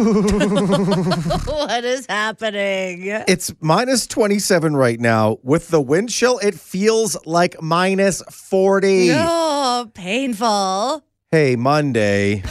what is happening? It's minus 27 right now. With the wind chill, it feels like minus 40. Oh, painful. Hey, Monday.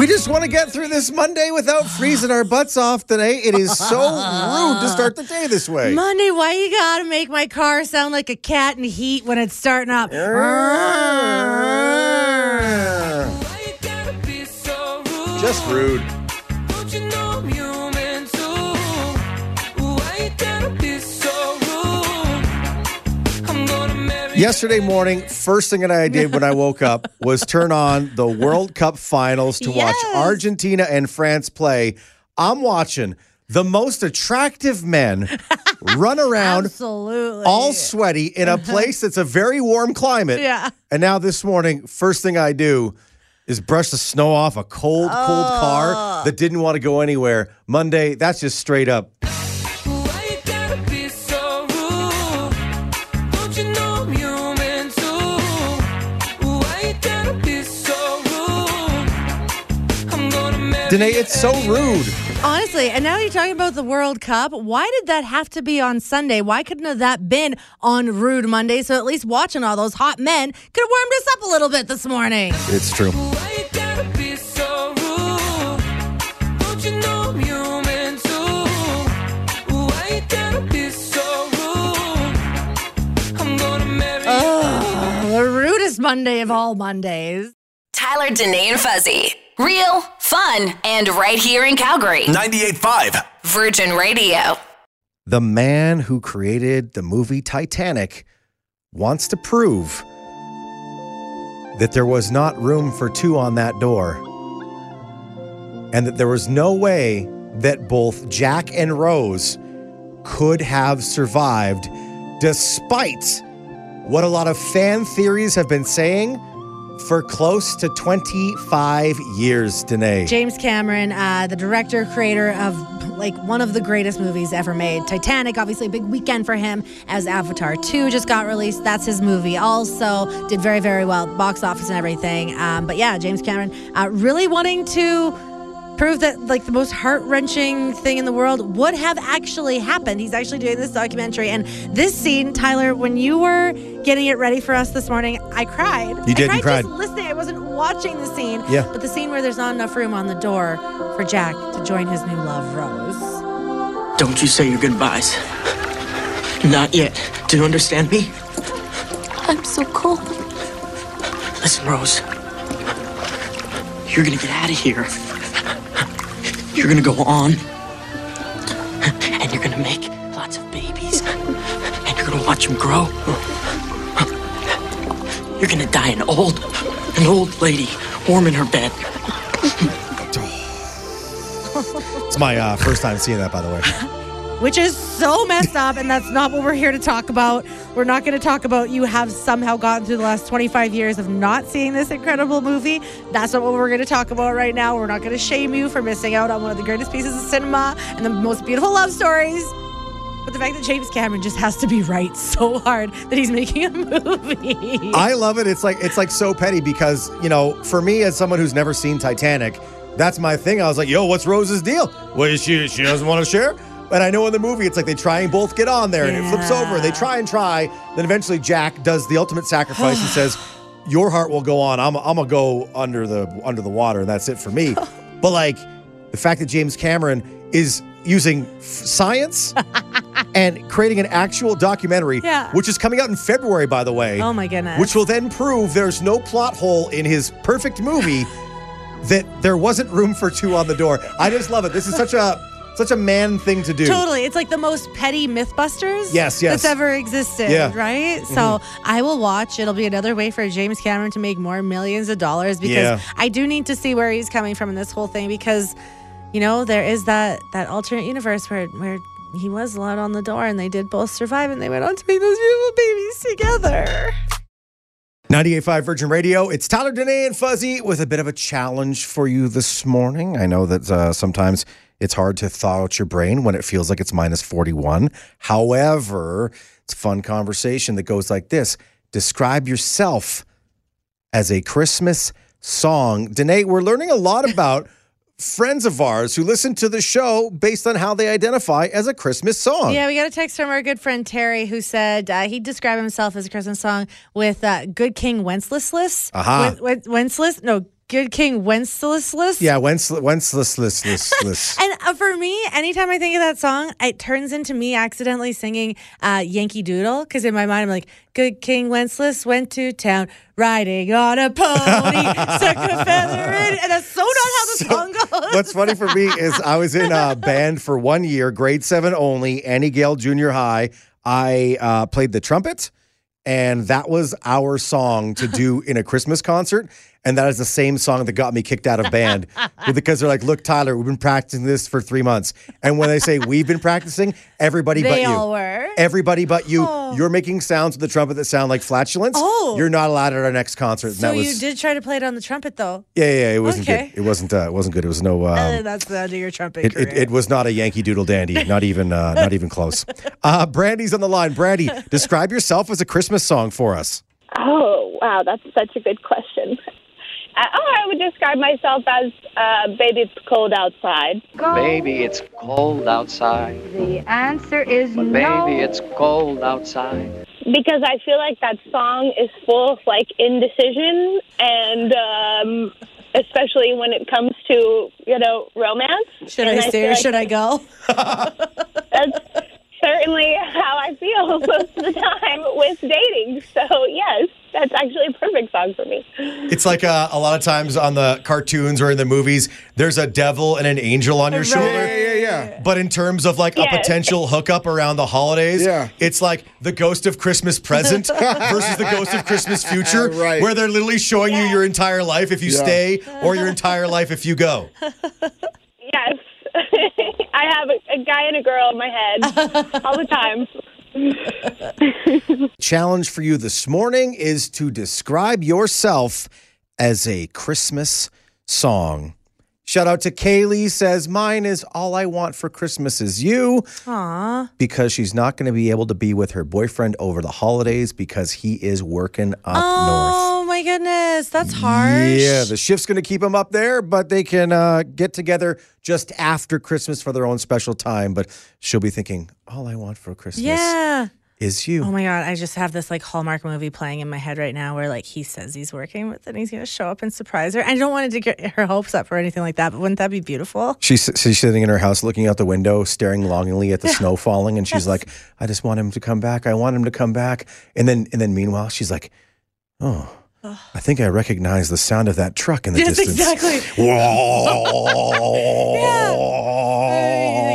We just want to get through this Monday without freezing our butts off today. It is so rude to start the day this way. Monday, why you gotta make my car sound like a cat in heat when it's starting up? Why you gotta be so rude? Just rude. Yesterday morning, first thing that I did when I woke up was turn on the World Cup finals to watch Argentina and France play. I'm watching the most attractive men run around Absolutely. all sweaty in a uh-huh. place that's a very warm climate. Yeah. And now this morning, first thing I do is brush the snow off a cold, cold car oh. that didn't want to go anywhere. Monday, that's just straight up. Danae, it's so rude. Honestly, and now you're talking about the World Cup. Why did that have to be on Sunday? Why couldn't have that been on Rude Monday? So at least watching all those hot men could have warmed us up a little bit this morning. It's true. Why you gotta be so rude? Don't you know I'm human too? Why you gotta be so rude? I'm gonna marry Oh, the rudest Monday of all Mondays. Tyler, Danae, and Fuzzy. Real, fun, and right here in Calgary. 98.5. Virgin Radio. The man who created the movie Titanic wants to prove that there was not room for two on that door and that there was no way that both Jack and Rose could have survived despite what a lot of fan theories have been saying for close to 25 years, Danae. James Cameron, uh, the director, creator of like one of the greatest movies ever made. Titanic, obviously a big weekend for him as Avatar 2 just got released. That's his movie. Also did very, very well, box office and everything. Um, but yeah, James Cameron uh, really wanting to prove that like the most heart-wrenching thing in the world would have actually happened. He's actually doing this documentary and this scene, Tyler, when you were getting it ready for us this morning, I cried. You did, I you cried. cried. Just listening. I wasn't watching the scene. Yeah. But the scene where there's not enough room on the door for Jack to join his new love, Rose. Don't you say your goodbyes. Not yet. Do you understand me? I'm so cold. Listen, Rose. You're gonna get out of here. You're gonna go on. And you're gonna make lots of babies. And you're gonna watch them grow. You're gonna die an old, an old lady, warm in her bed. It's my uh, first time seeing that, by the way. Which is so messed up, and that's not what we're here to talk about. We're not going to talk about you have somehow gotten through the last 25 years of not seeing this incredible movie. That's not what we're going to talk about right now. We're not going to shame you for missing out on one of the greatest pieces of cinema and the most beautiful love stories. But the fact that James Cameron just has to be right so hard that he's making a movie. I love it. It's like it's like so petty because you know, for me as someone who's never seen Titanic, that's my thing. I was like, "Yo, what's Rose's deal? Well, she she doesn't want to share." And I know in the movie, it's like they try and both get on there, and it flips over. They try and try, then eventually Jack does the ultimate sacrifice and says, "Your heart will go on. I'm I'm gonna go under the under the water, and that's it for me." but like the fact that James Cameron is using f- science and creating an actual documentary, Yeah. which is coming out in February, by the way. Oh my goodness. Which will then prove there's no plot hole in his perfect movie that there wasn't room for two on the door. I just love it. This is such a such a man thing to do. Totally. It's like the most petty Mythbusters Yes, yes. that's ever existed, Yeah. Mm-hmm. right? So I will watch. It'll be another way for James Cameron to make more millions of dollars because Yeah. I do need to see where he's coming from in this whole thing because, you know, there is that that alternate universe where where he was allowed on the door and they did both survive and they went on to make those beautiful babies together. 98.5 Virgin Radio. It's Tyler, Danae, and Fuzzy with a bit of a challenge for you this morning. I know that uh, sometimes it's hard to thaw out your brain when it feels like it's minus 41. However, it's a fun conversation that goes like this Describe yourself as a Christmas song. Danae, we're learning a lot about friends of ours who listen to the show based on how they identify as a Christmas song. Yeah, we got a text from our good friend Terry who said uh, he'd describe himself as a Christmas song with uh, Good King Wenceslas. Aha. Wen- Wen- Wenceslas? No, Good King Wenceslas. Yeah, Wenceslas, Wenceslas. And uh, for me, anytime I think of that song, it turns into me accidentally singing uh, Yankee Doodle because in my mind I'm like, "Good King Wenceslas went to town riding on a pony, stuck a feather in," and that's so not how the song goes. What's funny for me is I was in a band for one year, grade seven only, Annie Gale Junior High. I uh, played the trumpet, and that was our song to do in a Christmas concert. And that is the same song that got me kicked out of band because they're like, "Look, Tyler, we've been practicing this for three months." And when they say we've been practicing, everybody but They you, all were. everybody but you, you're making sounds with the trumpet that sound like flatulence. Oh. you're not allowed at our next concert. So that was, you did try to play it on the trumpet though. yeah, yeah, yeah, it wasn't Okay. good. It wasn't. Uh, it wasn't good. It was no. Um, Uh, that's the end of your trumpet it, it, it was not a Yankee Doodle dandy, not even uh, not even close. Uh, Brandy's on the line. Brandy, describe yourself as a Christmas song for us. Oh, wow, that's such a good question. Uh, oh, I would describe myself as uh, baby, it's cold outside. Baby, it's cold outside. The answer is But no. baby, it's cold outside. Because I feel like that song is full of like indecision and um, especially when it comes to, you know, romance. should And I stay feel or like should I go? That's certainly how I feel most of the time with dating. So, yes, that's actually a perfect song for me. It's like uh, a lot of times on the cartoons or in the movies, there's a devil and an angel on your shoulder. Yeah, yeah. yeah. But in terms of like a potential hookup around the holidays, Yeah. it's like the ghost of Christmas present versus the ghost of Christmas future, Right. where they're literally showing you your entire life if you Yeah. stay or your entire life if you go. Yes. I have a, a guy and a girl in my head all the time. challenge for you this morning is to describe yourself as a Christmas song. Shout out to Kaylee says mine is all I want for Christmas is you Aw. because she's not going to be able to be with her boyfriend over the holidays because he is working up north. Oh, My goodness, that's harsh. Yeah, the shift's going to keep them up there, but they can uh, get together just after Christmas for their own special time. But she'll be thinking, all I want for Christmas yeah. is you. Oh my god, I just have this like Hallmark movie playing in my head right now where like he says he's working, but then he's gonna show up and surprise her. I don't want to get her hopes up or anything like that, but wouldn't that be beautiful? She's, she's sitting in her house looking out the window, staring longingly at the snow falling, and she's like, "I just want him to come back. I want him to come back." And then, and then, meanwhile, she's like, "Oh, I think I recognize the sound of that truck in the Yes, distance." exactly. Whoa.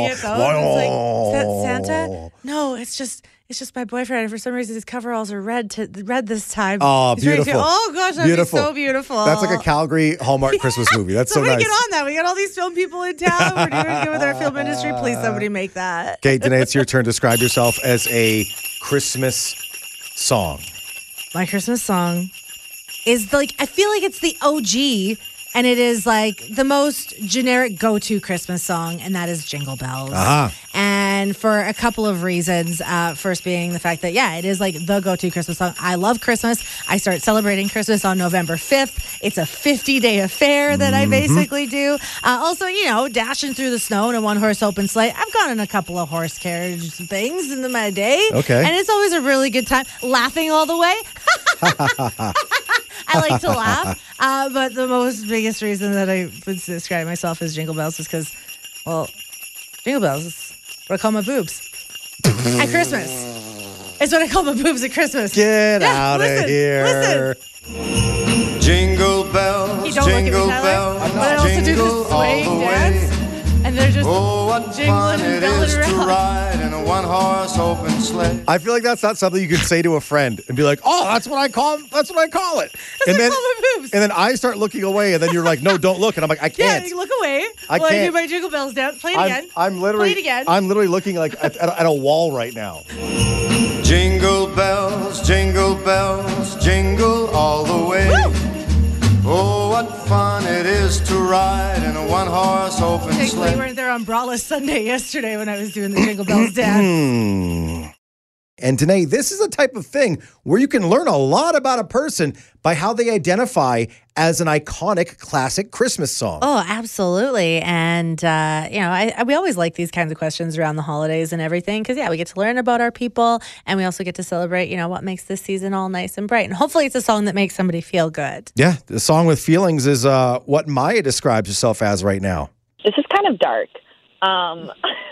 You it's like, "Is that Santa? No, it's just it's just my boyfriend. And for some reason, his coveralls are red to red this time. Oh, He's beautiful. Oh gosh, that'd Beautiful. be so beautiful. That's like a Calgary Hallmark Christmas movie. That's so nice. get on that. We got all these film people in town. We're doing good with our film industry. Please, somebody make that. Okay, Danae, it's your turn. Describe yourself as a Christmas song. My Christmas song is like I feel like it's the OG and it is like the most generic go-to Christmas song and that is Jingle Bells. Aha. And for a couple of reasons. Uh, first being the fact that yeah, it is like the go-to Christmas song. I love Christmas. I start celebrating Christmas on November 5th. It's a 50-day affair that I basically do. Uh, also, you know, dashing through the snow in a one-horse open sleigh. I've gone in a couple of horse carriage things in the my day. Okay. And it's always a really good time. Laughing all the way. I like to laugh. Uh, but the most biggest reason that I would describe myself as Jingle Bells is because, well, Jingle Bells is what I call my boobs at Christmas. It's what I call my boobs at Christmas. Get Yeah, out of here. listen. Jingle bells, You don't jingle look at me, Tyler. bells, But I also do jingle this all swaying the dance, way. and they're just Oh, what jingling fun and it belling to around. ride in a one-horse open sleigh. I feel like that's not something you can say to a friend and be like, "Oh, that's what I call that's what I call it." That's and what I then call my boobs. and then I start looking away, and then you're like, "No, don't look." And I'm like, "I can't." Yeah, you look away. I while I do can't. my Jingle Bells dance. Play it I'm, again. I'm literally, Play it again. I'm literally looking like at, at, at a wall right now. Jingle bells, jingle bells, jingle all the way. Oh, what fun it is to ride in a one horse open sleigh. we weren't there on Brawless Sunday yesterday when I was doing the Jingle Bells dance. And today, this is a type of thing where you can learn a lot about a person by how they identify as an iconic classic Christmas song. Oh, absolutely. And, uh, you know, I, I, we always like these kinds of questions around the holidays and everything because, yeah, we get to learn about our people and we also get to celebrate, you know, what makes this season all nice and bright. And hopefully it's a song that makes somebody feel good. Yeah, the song with feelings is uh, what Maya describes herself as right now. This is kind of dark. Um,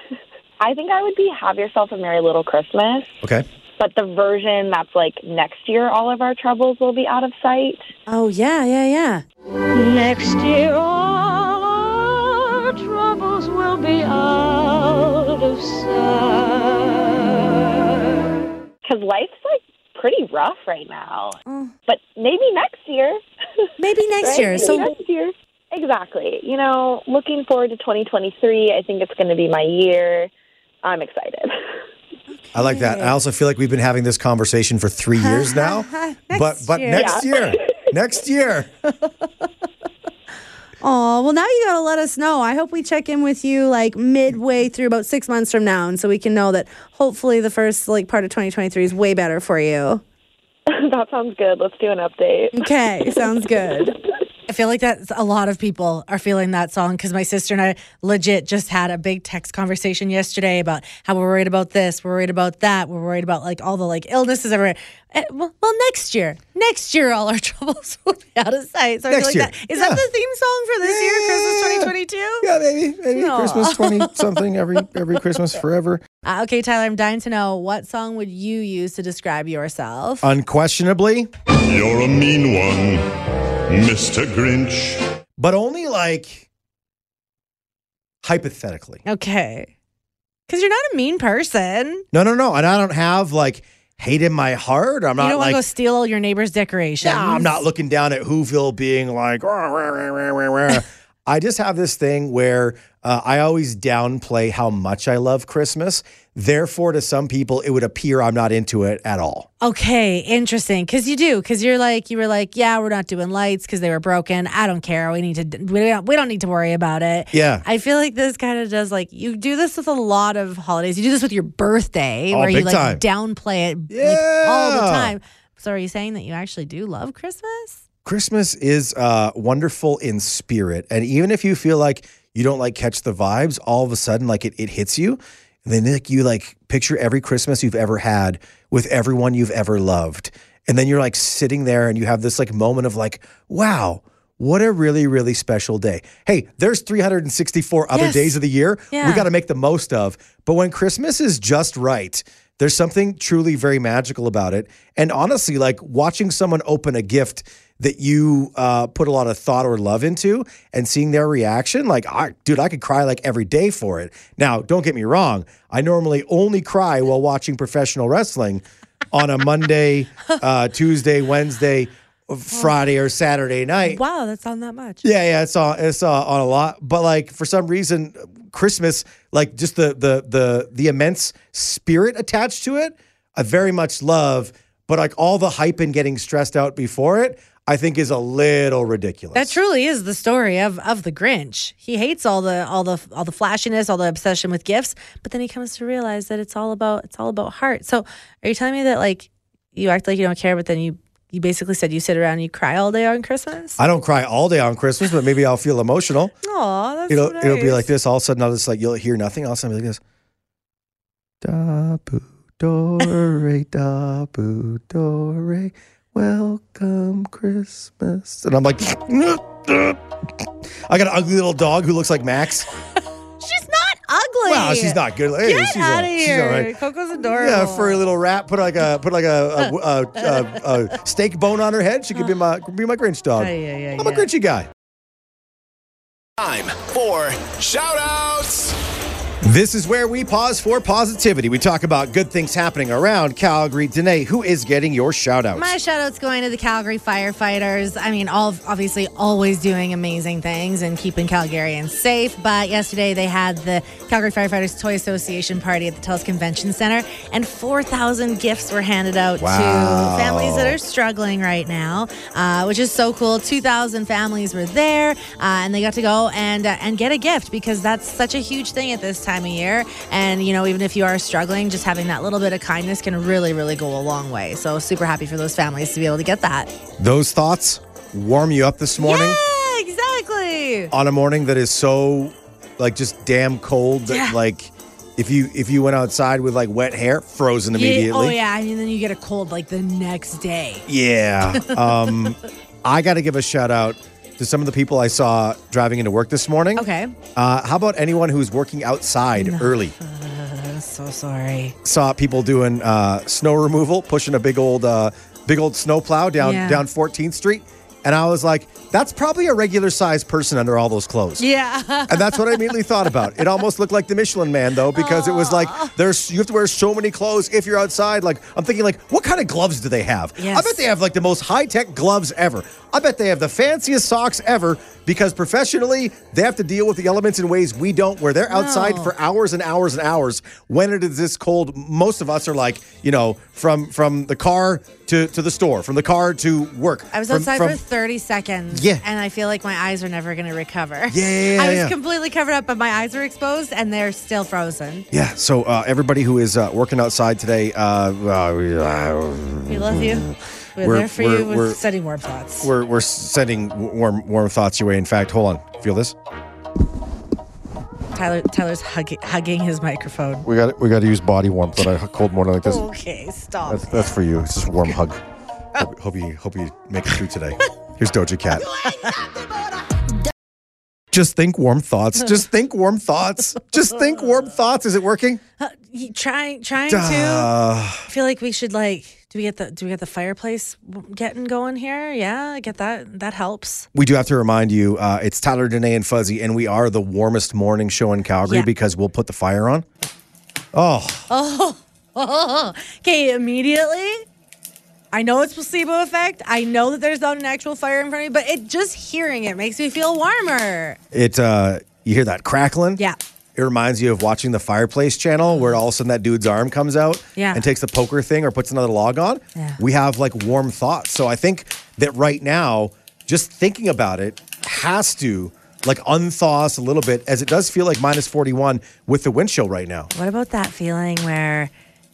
I think I would be Have Yourself a Merry Little Christmas, Okay. but the version that's like next year, all of our troubles will be out of sight. Oh, yeah, yeah, yeah. Next year, all our troubles will be out of sight. Because life's like pretty rough right now. Mm. But maybe next year. Maybe next Right? year. Maybe So, next year. Exactly. You know, looking forward to 2023. I think it's going to be my year. I'm excited. I like that. I also feel like we've been having this conversation for three years now. But but year. next Yeah. year, next year. Oh, well, now you got to let us know. I hope we check in with you like midway through about six months from now. And so we can know that hopefully the first like part of 2023 is way better for you. that sounds good. Let's do an update. Okay, sounds good. I feel like that a lot of people are feeling that song because my sister and I legit just had a big text conversation yesterday about how we're worried about this, we're worried about that, we're worried about like all the like illnesses everywhere. Eh, well, well, next year, next year, all our troubles will be out of sight. So I Next feel year. like that is Yeah. that the theme song for this year, Christmas 2022? Yeah, maybe maybe Aw. Christmas twenty something every every Christmas forever. Uh, okay, Tyler, I'm dying to know what song would you use to describe yourself? Unquestionably, You're a mean one, Mr. Grinch. but only like hypothetically. Okay, because you're not a mean person. No, no, no. And I don't have like hate in my heart. I'm not. you not don't want like to go steal all your neighbor's decorations. Yeah, I'm not looking down at Whoville being like. I just have this thing where uh, I always downplay how much I love Christmas. Therefore, to some people, it would appear I'm not into it at all. Okay, interesting. Because you do. Because you're like you were like, yeah, we're not doing lights because they were broken. I don't care. We need to. We don't. We don't need to worry about it. Yeah. I feel like this kind of does like you do this with a lot of holidays. You do this with your birthday Oh, where you like time. downplay it like, all the time. So are you saying that you actually do love Christmas? Christmas is uh, wonderful in spirit. And even if you feel like you don't like catch the vibes, all of a sudden, like it, it hits you. And then like, you like picture every Christmas you've ever had with everyone you've ever loved. And then you're like sitting there and you have this like moment of like, wow, what a really, really special day. Hey, there's 364 other Yes. days of the year Yeah. we got to make the most of. But when Christmas is just right, there's something truly very magical about it. And honestly, like watching someone open a gift that you uh, put a lot of thought or love into and seeing their reaction, like, I, dude, I could cry like every day for it. Now, don't get me wrong. I normally only cry while watching professional wrestling on a Monday, uh, Tuesday, Wednesday, Friday, or Saturday night. Wow, that's not that much. Yeah, yeah, it's on it's uh, on a lot, but like for some reason, Christmas, like just the the the the immense spirit attached to it, I very much love. But like all the hype and getting stressed out before it, I think is a little ridiculous. That truly is the story of of the Grinch. He hates all the all the all the flashiness, all the obsession with gifts, but then he comes to realize that it's all about it's all about heart. So, are you telling me that like you act like you don't care, but then you you basically said you sit around and you cry all day on Christmas? I don't cry all day on Christmas, but maybe I'll feel emotional. Oh, that's it'll so it'll be like this. All of a sudden, I'll just like you'll hear nothing. All of a sudden, I'll be like this. Da boo do re da boo do re. Welcome Christmas, and I'm like, I got an ugly little dog who looks like Max. She's not ugly. Wow, she's not good. Hey, Get she's out all- of she's here. all right. Coco's adorable. Yeah, furry little rat. Put like a put like a a, a, a, a steak bone on her head. She could be my be my Grinch dog. Ay, ay, ay, I'm a ay. Grinchy guy. Time for shout outs. This is where we pause for positivity. We talk about good things happening around Calgary. Danae, who is getting your shout out? My shout out's going to the Calgary firefighters. I mean, all obviously always doing amazing things and keeping Calgarians safe. But yesterday they had the Calgary Firefighters Toy Association party at the TELUS Convention Center, and 4,000 gifts were handed out Wow. to families that are struggling right now, uh, which is so cool. 2,000 families were there, uh, and they got to go and uh, and get a gift because that's such a huge thing at this time of year. And you know, even if you are struggling, just having that little bit of kindness can really, really go a long way. So super happy for those families to be able to get that. Those thoughts warm you up this morning Yeah, exactly. on a morning that is so like just damn cold that Yeah. like if you if you went outside with like wet hair, frozen Yeah, immediately. oh yeah, and then you get a cold like the next day. Yeah. Um, I got to give a shout out to some of the people I saw driving into work this morning. Okay. Uh, how about anyone who's working outside early? I'm so sorry. Saw people doing uh, snow removal, pushing a big old, uh, big old snow plow down Yeah. down 14th Street, and I was like, "That's probably a regular sized person under all those clothes." Yeah. And that's what I immediately thought about. It almost looked like the Michelin Man, though, because it was like there's you have to wear so many clothes if you're outside. Like I'm thinking, like what kind of gloves do they have? I bet they have like the most high tech gloves ever. I bet they have the fanciest socks ever because professionally they have to deal with the elements in ways we don't. Where they're outside No. for hours and hours and hours when it is this cold. Most of us are like, you know, from from the car to to the store, from the car to work. I was from- outside from- for 30 seconds. Yeah. And I feel like my eyes are never going to recover. Yeah, yeah, yeah I was yeah. completely covered up, but my eyes are exposed and they're still frozen. Yeah, so uh, everybody who is uh, working outside today, uh, uh, uh, We love you. We're, We're- there for we're- you we're- sending warm thoughts. we're we're sending warm warm thoughts your way. In fact, hold on, feel this. Tyler Tyler's hugging, hugging his microphone. We got we got to use body warmth on a cold morning like this. Okay, stop. That's that's for you. It's just a warm hug. Hope, hope you hope you make it through today. Here's Doja Cat. Just think warm thoughts. Just think warm thoughts. Just think warm thoughts. Is it working? Uh, trying trying Duh. to. I feel like we should like. Do we get the Do we get the fireplace getting going here? Yeah, I get that. That helps. We do have to remind you, uh, it's Tyler, Danae, and Fuzzy, and we are the warmest morning show in Calgary Yeah. because we'll put the fire on. Oh, Oh, okay. Immediately, I know it's placebo effect. I know that there's not an actual fire in front of me, but it just hearing it makes me feel warmer. it uh, you hear that crackling? Yeah. It reminds you of watching the fireplace channel where all of a sudden that dude's arm comes out Yeah. and takes the poker thing or puts another log on. Yeah. We have like warm thoughts. So I think that right now, just thinking about it has to like unthaw us a little bit as it does feel like minus 41 with the wind chill right now. What about that feeling where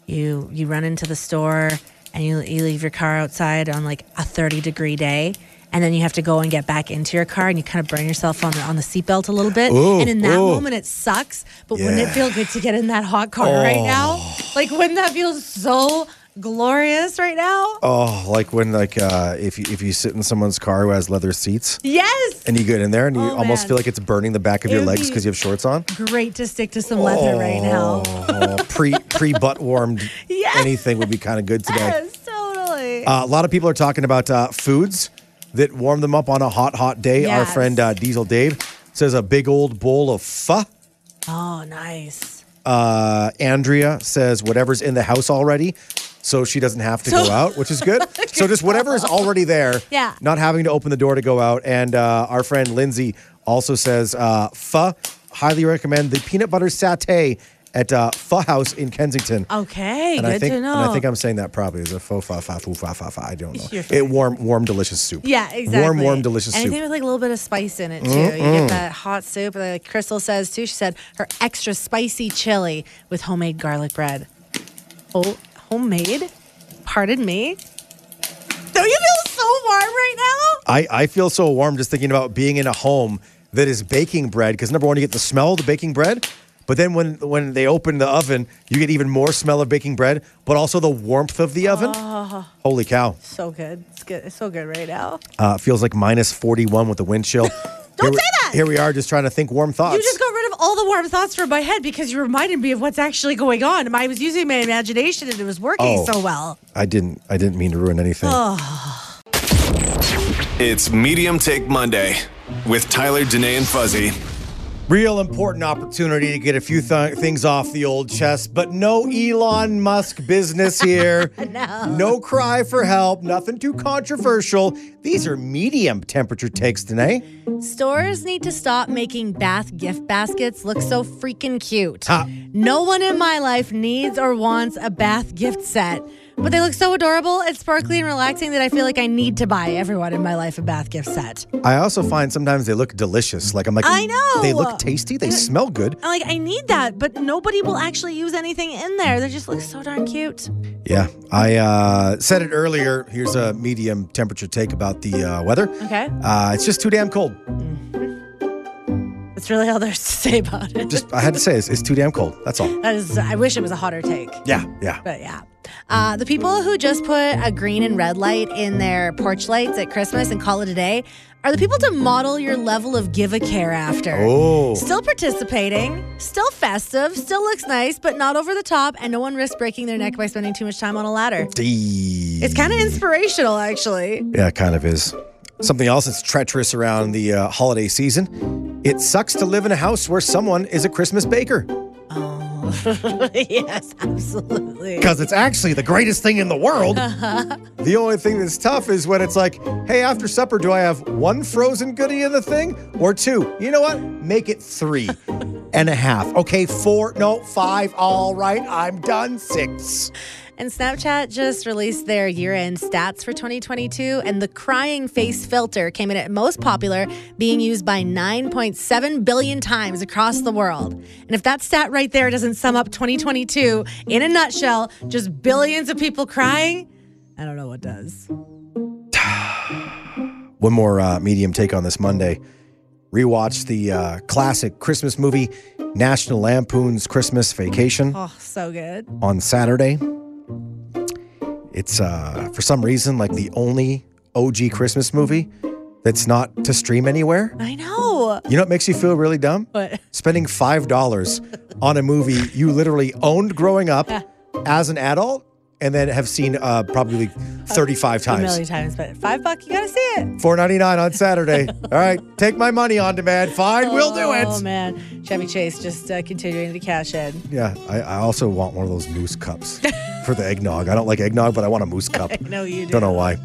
you you run into the store and you you leave your car outside on like a 30 degree day and then you have to go and get back into your car and you kind of burn yourself on the on the seatbelt a little bit Ooh, and in that ooh. moment it sucks but wouldn't it feel good to get in that hot car right now like wouldn't that feel so glorious right now Oh, like when like uh, if you if you sit in someone's car who has leather seats yes and you get in there and you Oh, almost man. feel like it's burning the back of It your legs because you have shorts on. great to stick to some leather right now Oh, pre pre butt warmed Yes. anything would be kind of good today. yes totally Uh, a lot of people are talking about uh, foods that warm them up on a hot, hot day. Our friend uh, Diesel Dave says a big old bowl of pho. oh nice Uh, Andrea says whatever's in the house already, so she doesn't have to go out, which is good. so just whatever is already there, Yeah. not having to open the door to go out. And uh, our friend Lindsay also says uh, pho. Highly recommend the peanut butter satay at uh, Pho House in Kensington. okay and good I think, to know and I think I'm saying that probably is a fa fa foo fa fa fa. I don't know. It warm, warm, delicious soup. Yeah, exactly. Warm, warm, delicious soup. Anything soup. with like a little bit of spice in it too. You get that hot soup. Like Crystal says too. She said her extra spicy chili with homemade garlic bread. Oh, homemade? Pardon me. Don't you feel so warm right now? I, I feel so warm just thinking about being in a home that is baking bread because number one, you get the smell of the baking bread, but then when when they open the oven, you get even more smell of baking bread, but also the warmth of the oven. Holy cow! So good. It's good. It's so good right now. Uh, feels like minus forty one with the wind chill. Don't here, say that! Here we are, just trying to think warm thoughts. You just got rid of all the warm thoughts from my head because you reminded me of what's actually going on. I was using my imagination and it was working Oh. so well. I didn't. I didn't mean to ruin anything. It's Medium Take Monday with Tyler, Danae, and Fuzzy. Real important opportunity to get a few th- things off the old chest, but no Elon Musk business here. no. No cry for help, nothing too controversial. These are medium temperature takes today. Stores need to stop making bath gift baskets look so freaking cute. No one in my life needs or wants a bath gift set, but they look so adorable and sparkly and relaxing that I feel like I need to buy everyone in my life a bath gift set. I also find sometimes they look delicious. Like I'm like, I know. They look tasty, they smell good. I'm like, I need that, but nobody will actually use anything in there. They just look so darn cute. Yeah, I uh, said it earlier. Here's a medium temperature take about the uh, weather. Okay. Uh, it's just too damn cold. That's really all there's to say about it. Just I had to say it's, it's too damn cold. That's all. That is, I wish it was a hotter take. Yeah, yeah. But yeah. Uh, the people who just put a green and red light in their porch lights at Christmas and call it a day are the people to model your level of give a care after. Oh. Still participating, still festive, still looks nice, but not over the top, and no one risks breaking their neck by spending too much time on a ladder. It's kind of inspirational, actually. Yeah, it kind of is. Something else that's treacherous around the uh, holiday season. It sucks to live in a house where someone is a Christmas baker yes, absolutely. because it's actually the greatest thing in the world. The only thing that's tough is when it's like, hey, after supper, do I have one frozen goodie in the thing or two? You know what? Make it three and a half. Okay, four, no, five. All right, I'm done. Six. And Snapchat just released their year end stats for 2022, and the crying face filter came in at most popular, being used by 9.7 billion times across the world. And if that stat right there doesn't sum up 2022 in a nutshell, just billions of people crying, I don't know what does. One more uh, medium take on this Monday. Rewatch the uh, classic Christmas movie, National Lampoon's Christmas Vacation, Oh, so good. on Saturday. It's, uh, for some reason, like the only OG Christmas movie that's not to stream anywhere. I know. You know what makes you feel really dumb? What? Spending $5 on a movie you literally owned growing up as an adult and then have seen uh, probably 35 A times. million times, but five bucks, you gotta see it. Four ninety nine on Saturday. All right, take my money on demand. Fine, we'll do it. Oh man, Chevy Chase just uh, continuing to cash in. Yeah, I, I also want one of those moose cups for the eggnog. I don't like eggnog, but I want a moose cup. no, you do. Don't know why.